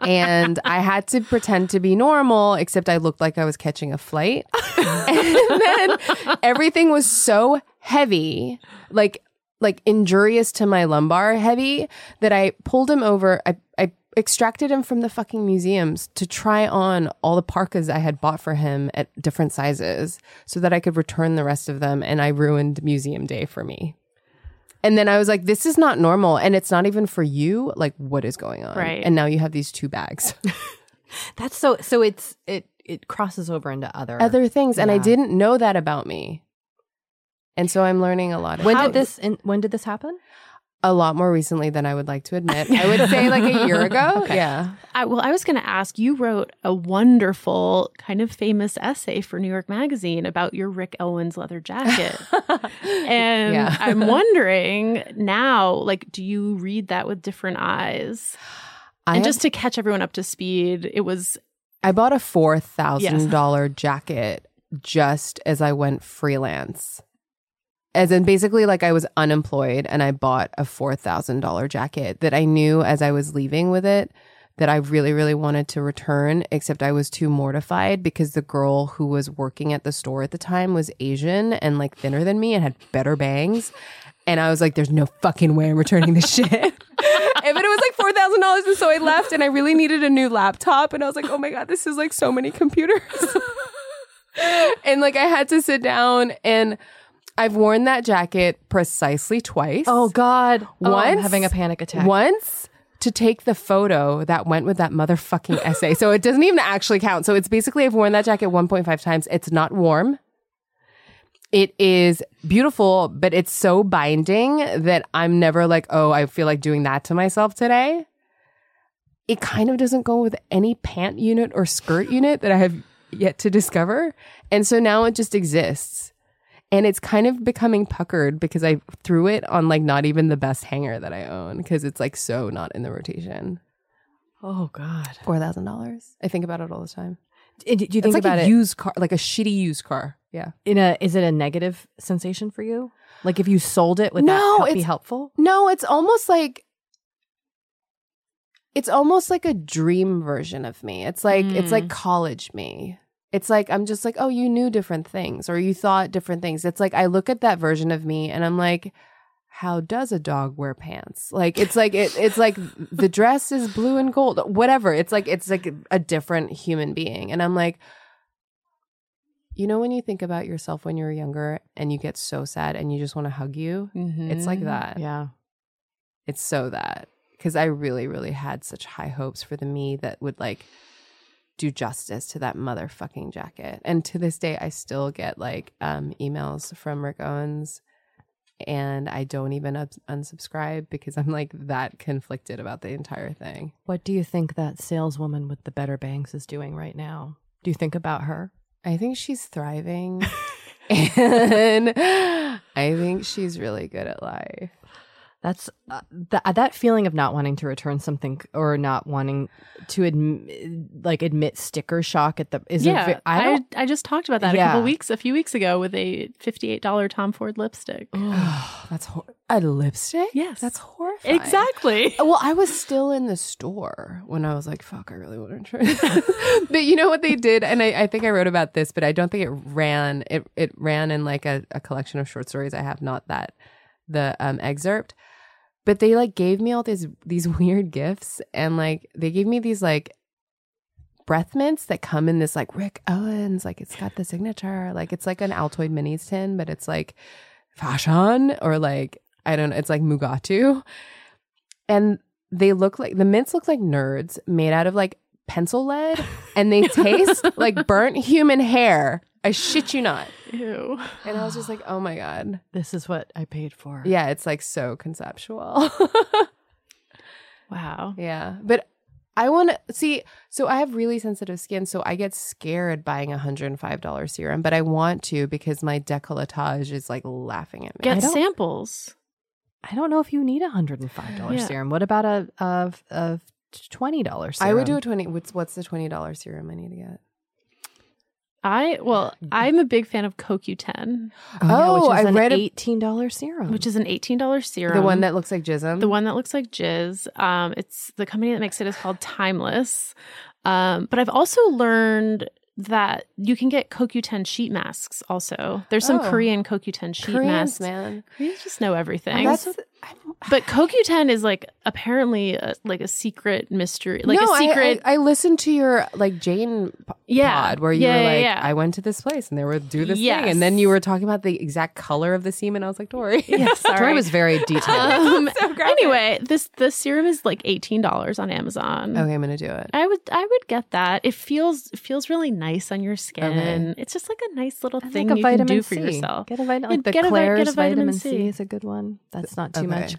and I had to pretend to be normal, except I looked like I was catching a flight. and then everything was so heavy, like like injurious to my lumbar heavy, that I pulled him over. I, I extracted him from the fucking museums to try on all the parkas I had bought for him at different sizes so that I could return the rest of them. And I ruined museum day for me. And then I was like, this is not normal. And it's not even for you. Like, what is going on? Right. And now you have these two bags. That's so. So it's it it crosses over into other Other things. And I didn't know that about me. And so I'm learning a lot. When about- did this? In, when did this happen? A lot more recently than I would like to admit. I would say like a year ago. Okay. Yeah. I, well, I was going to ask. You wrote a wonderful, kind of famous essay for New York Magazine about your Rick Owens leather jacket, and Yeah. I'm wondering now, like, do you read that with different eyes? I and have- just to catch everyone up to speed, it was I bought a four thousand dollar jacket just as I went freelance. As in basically like I was unemployed and I bought a four thousand dollar jacket that I knew as I was leaving with it that I really, really wanted to return, except I was too mortified because the girl who was working at the store at the time was Asian and like thinner than me and had better bangs. And I was like, there's no fucking way I'm returning this shit. but it was like four thousand dollars, and so I left, and I really needed a new laptop, and I was like, oh my god, this is like so many computers, and like I had to sit down, and I've worn that jacket precisely twice. Oh God! Oh, I'm having a panic attack. once to take the photo that went with that motherfucking essay, so it doesn't even actually count. So it's basically I've worn that jacket 1.5 times. It's not warm. It is beautiful, but it's so binding that I'm never like, oh, I feel like doing that to myself today. It kind of doesn't go with any pant unit or skirt unit that I have yet to discover. And so now it just exists. And it's kind of becoming puckered because I threw it on like not even the best hanger that I own because it's like so not in the rotation. Oh God! Four thousand dollars. I think about it all the time. Do you It's think like about a it? used car, like a shitty used car. Yeah. In a is it a negative sensation for you? Like if you sold it, would No, that help be it's- helpful? No, it's almost like it's almost like a dream version of me. It's like it's like Mm. college me. It's like I'm just like, oh, you knew different things or you thought different things. It's like I look at that version of me and I'm like, how does a dog wear pants? Like it's like it, it's like the dress is blue and gold, whatever. It's like it's like a different human being, and I'm like, you know, when you think about yourself when you were younger and you get so sad and you just want to hug you, it's like mm-hmm. that. Yeah. It's so that because I really, really had such high hopes for the me that would like do justice to that motherfucking jacket. And to this day, I still get like um, emails from Rick Owens, and I don't even ups- unsubscribe because I'm like that conflicted about the entire thing. What do you think that saleswoman with the better bangs is doing right now? Do you think about her? I think she's thriving, and I think she's really good at life. That's uh, th- that feeling of not wanting to return something or not wanting to admit, like admit sticker shock at the is yeah, ve- I I, I just talked about that a couple weeks, a few weeks ago, with a fifty-eight dollar Tom Ford lipstick. That's hor- a lipstick. Yes. that's horrifying. Exactly. Well, I was still in the store when I was like, fuck, I really want to try. but you know what they did? And I, I think I wrote about this, but I don't think it ran. It, it ran in like a, a collection of short stories. I have not that, the um, excerpt. But they like gave me all these these weird gifts and like they gave me these like breath mints that come in this like Rick Owens, like it's got the signature, like it's like an Altoid minis tin, but it's like fashion or like I don't know, it's like Mugatu. And they look like the mints look like nerds made out of like pencil lead and they taste like burnt human hair. I shit you not. Ew. And I was just like, oh my God. this is what I paid for. Yeah, it's like so conceptual. Wow. yeah. But I want to see. So I have really sensitive skin. So I get scared buying a $105 serum, but I want to because my decolletage is like laughing at me. Get don't- samples. I don't know if you need a hundred and five dollar Yeah. serum. What about a a, a twenty dollar serum? I would do a 20. What's, what's the $20 serum I need to get? I well, I'm a big fan of CoQ10, Oh, yeah, Oh, which is I an read a- eighteen dollar serum. which is an eighteen dollars serum. The one that looks like jism? the one that looks like jizz. Um, it's the company that makes it is called Timeless. Um, but I've also learned that you can get CoQ10 sheet masks. Also, there's some Oh. Korean CoQ10 sheet Koreans, masks. man. Koreans just know everything. That's what, I'm, but CoQ10 is like apparently a, like a secret mystery, like no, a secret. I, I, I listened to your like Jane p- Yeah. pod where you Yeah, were like, yeah. I went to this place and they were do this Yes. thing, and then you were talking about the exact color of the semen. I was like, Tori. yeah, sorry. Tori was very detailed. um, So anyway, this the serum is like eighteen dollars on Amazon. okay, I'm gonna do it. I would I would get that. It feels it feels really nice on your skin. Okay. It's just like a nice little And thing like a you can vitamin do for C. yourself. Get a vitamin like the get a get a vitamin vitamin C. C. is a good one. That's not too Okay. much.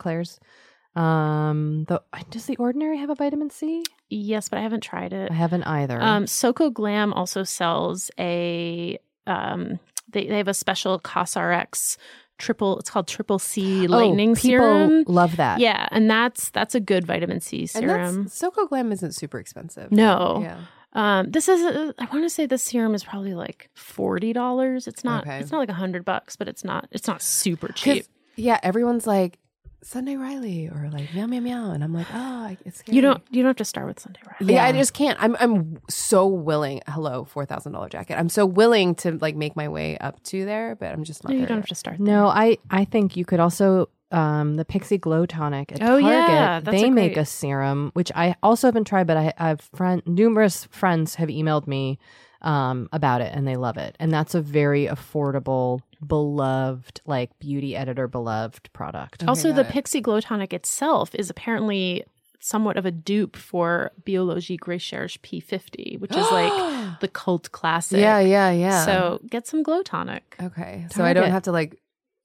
Um, the does the ordinary have a vitamin C? Yes, but I haven't tried it. I haven't either. Um, Soko Glam also sells a um, they they have a special CosRx triple. It's called Triple C Lightning oh, people Serum. love that. Yeah, and that's that's a good vitamin C serum. Soko Glam isn't super expensive. No. Yeah. Um, this is a, I want to say this serum is probably like forty dollars. It's not Okay. it's not like a hundred bucks, but it's not it's not super cheap. Yeah, everyone's like Sunday Riley or like meow meow meow, and I'm like, oh, it's scary. You don't you don't have to start with Sunday Riley. Yeah, I just can't. I'm I'm so willing. Hello, four thousand dollar jacket. I'm so willing to like make my way up to there, but I'm just not. No, you there don't yet. have to start. No, I I think you could also um the Pixie Glow Tonic at Oh, Target. yeah, that's they a make great- a serum which I also haven't tried, but I've friend numerous friends have emailed me um about it and they love it. And that's a very affordable, beloved, like beauty editor beloved product. Okay, also, the it. Pixie Glow Tonic itself is apparently somewhat of a dupe for Biologique Recherche P50, which is like the cult classic. Yeah, yeah, yeah. So get some Glow Tonic. okay, so I don't have to like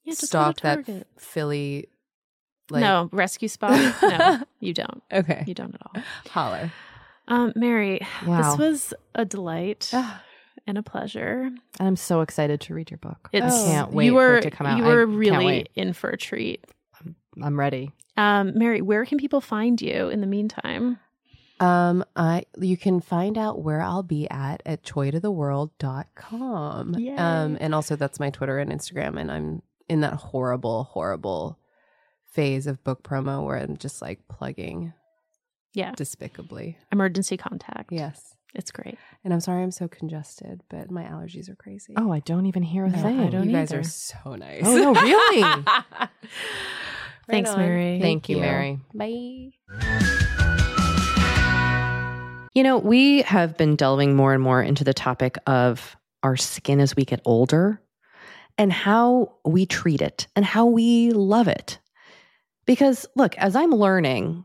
Yeah, just go to that Philly. Like, no rescue spot. no, you don't. Okay. You don't at all. Holler. Um, Mary, Wow. this was a delight and a pleasure. And I'm so excited to read your book. It's, I can't wait were, for it to come out. You were really in for a treat. I'm ready. Um, Mary, where can people find you in the meantime? Um, I you can find out where I'll be at at choitotheworld.com. Yay. Um, and also that's my Twitter and Instagram, and I'm in that horrible, horrible phase of book promo where I'm just like plugging Yeah. despicably. Emergency contact. Yes. It's great. And I'm sorry I'm so congested, but my allergies are crazy. Oh, I don't even hear a No, thing. I don't you guys either. are so nice. Oh, no, really? Right Thanks, on. Mary. Thank you, Mary. Bye. You know, we have been delving more and more into the topic of our skin as we get older and how we treat it and how we love it. Because, look, as I'm learning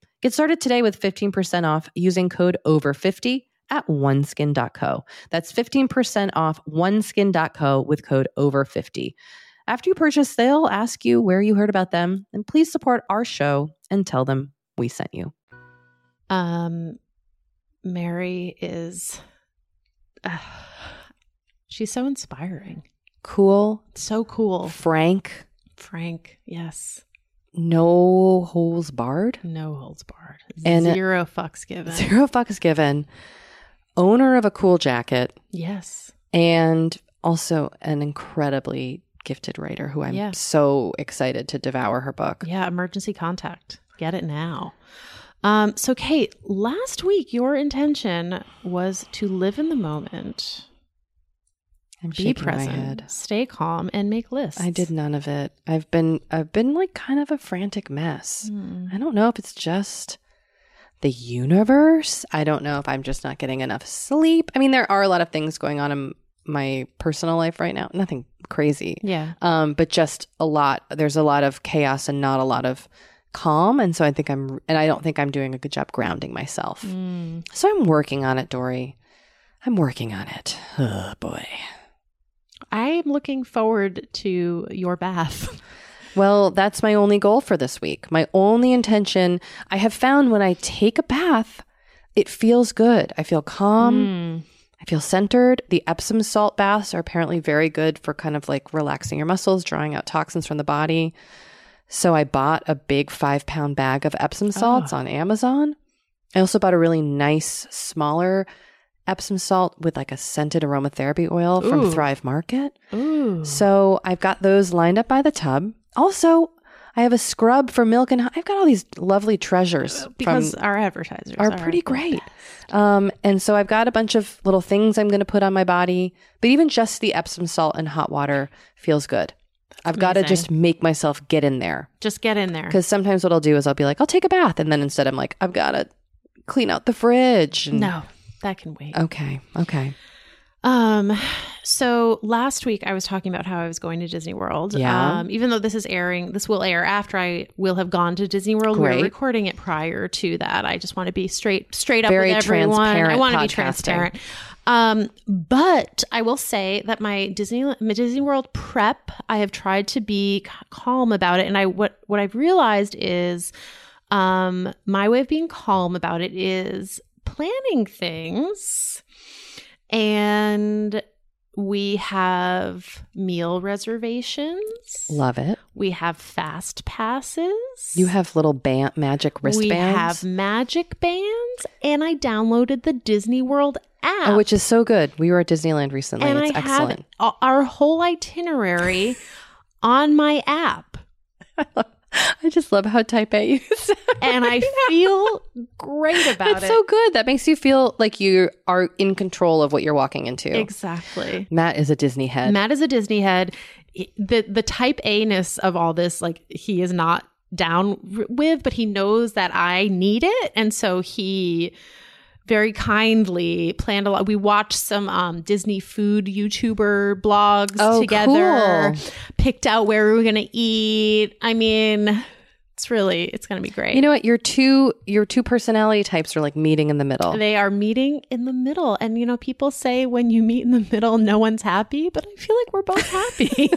Get started today with 15% off using code OVER50 at oneskin.co. That's 15% off oneskin.co with code OVER50. After you purchase, they'll ask you where you heard about them, and please support our show and tell them we sent you. Um, Mary is. Uh, she's so inspiring. Cool, So cool. frank, Frank. Yes. No holes barred, No holds barred. And- Zero fucks given. zero fucks given, owner of a cool jacket, Yes. and also an incredibly gifted writer who I'm Yeah. so excited to devour her book. Yeah. Emergency contact. Get it now. Um, so, Kate, last week your intention was to live in the moment, I'm be present, stay calm, and make lists. I did none of it. I've been I've been like kind of a frantic mess. Hmm. I don't know if it's just the universe. I don't know if I'm just not getting enough sleep. I mean, there are a lot of things going on in my personal life right now. Nothing crazy. Yeah. Um, but just a lot. There's a lot of chaos and not a lot of calm. And so I think I'm and I don't think I'm doing a good job grounding myself. Mm. So I'm working on it, Doree. I'm working on it. Oh boy. I'm looking forward to your bath. Well, that's my only goal for this week. My only intention, I have found when I take a bath, it feels good. I feel calm. Mm. I feel centered. The Epsom salt baths are apparently very good for kind of like relaxing your muscles, drawing out toxins from the body. So I bought a big five pound bag of Epsom salts Oh. on Amazon. I also bought a really nice, smaller Epsom salt with like a scented aromatherapy oil from Ooh. Thrive Market. Ooh. So I've got those lined up by the tub. Also, I have a scrub for milk and honey. I've got all these lovely treasures because from our advertisers are pretty great. Um, and so I've got a bunch of little things I'm going to put on my body, but even just the Epsom salt and hot water feels good. I've got to just make myself get in there Just get in there. because sometimes what I'll do is I'll be like, I'll take a bath, and then instead I'm like, I've got to clean out the fridge. and- No, that can wait. Okay. Okay. Um, so last week I was talking about how I was going to Disney World. Yeah. Um, even though this is airing, this will air after I will have gone to Disney World. Great. We're recording it prior to that. I just want to be straight, straight up Very with everyone. I want to be transparent. Um, but I will say that my Disney my Disney World prep, I have tried to be c- calm about it, and I what what I've realized is, um, my way of being calm about it is planning things, and we have meal reservations. Love it. We have fast passes. You have little band, magic wristbands. We have magic bands, and I downloaded the Disney World app. Oh, which is so good. We were at Disneyland recently. and it's I excellent. have our whole itinerary on my app, I just love how type A you sound. and I feel great about it. That's it. so good. That makes you feel like you are in control of what you're walking into. exactly. Matt is a Disney head. Matt is a Disney head. The the type A ness of all this, like he is not down with, but he knows that I need it, and so he very kindly planned a lot. We watched some um, Disney food YouTuber blogs Oh, together. cool. Picked out where we were gonna eat. I mean, it's really it's gonna be great. You know what? Your two your two personality types are like meeting in the middle. They are meeting in the middle. And, you know, people say when you meet in the middle, no one's happy, but I feel like we're both happy.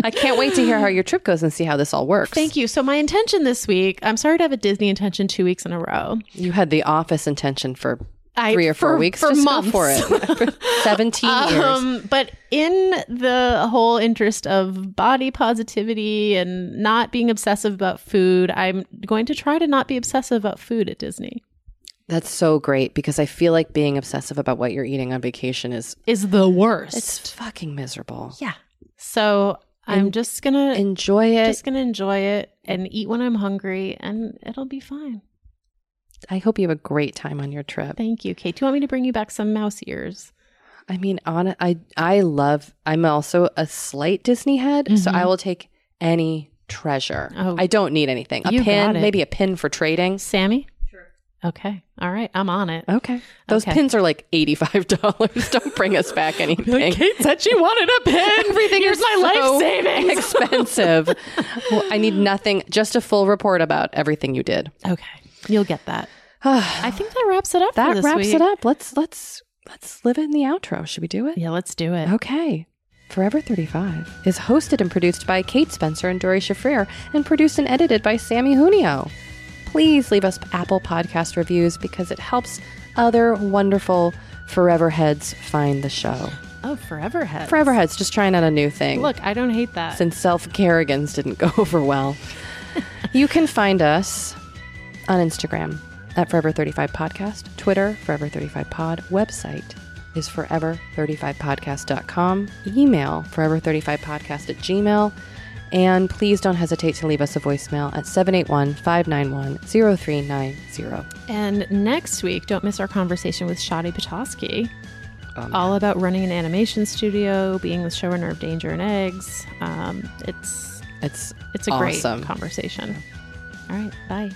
I can't wait to hear how your trip goes and see how this all works. Thank you. So, my intention this week, I'm sorry to have a Disney intention two weeks in a row. You had the office intention for I, three or four for- weeks. For Just months. for it. Seventeen years. Um, but in the whole interest of body positivity and not being obsessive about food, I'm going to try to not be obsessive about food at Disney. That's so great because I feel like being obsessive about what you're eating on vacation is Is the worst. it's fucking miserable. yeah. So I'm just gonna Enjoy it. just gonna enjoy it and eat when I'm hungry, and it'll be fine. I hope you have a great time on your trip. Thank you, Kate. Do you want me to bring you back some mouse ears? I mean, on I I love. I'm also a slight Disney head, so Mhm. I will take any treasure. Oh. I don't need anything. A You pin, got it. maybe a pin for trading. Sammy? Sure. Okay. All right. I'm on it. Okay, those Okay. pins are like eighty five dollars. don't bring us back anything. Kate said she wanted a pin. Everything Here's is my so life savings. expensive. well, I need nothing. Just a full report about everything you did. okay. You'll get that. that I think that wraps it up. for this wraps week. it up. Let's let's let's live in the outro. Should we do it? Yeah, let's do it. Okay. Forever 35 is hosted and produced by Kate Spencer and Doree Shafrir and produced and edited by Sammy Junio. Please leave us Apple Podcast reviews because it helps other wonderful Forever Heads find the show. Oh, forever head. Forever Heads, just trying out a new thing. Look, I don't hate that. since self Kerrigans didn't go over well. you can find us on Instagram at Forever35 Podcast, Twitter, Forever35Pod, website is forever35podcast.com, email forever35podcast at gmail, and please don't hesitate to leave us a voicemail at 781 591 0390. and next week, don't miss our conversation with Shadi Petosky. Um, all about running an animation studio, being the showrunner of Danger and Eggs. Um, it's It's it's a Awesome. great conversation. All right, bye.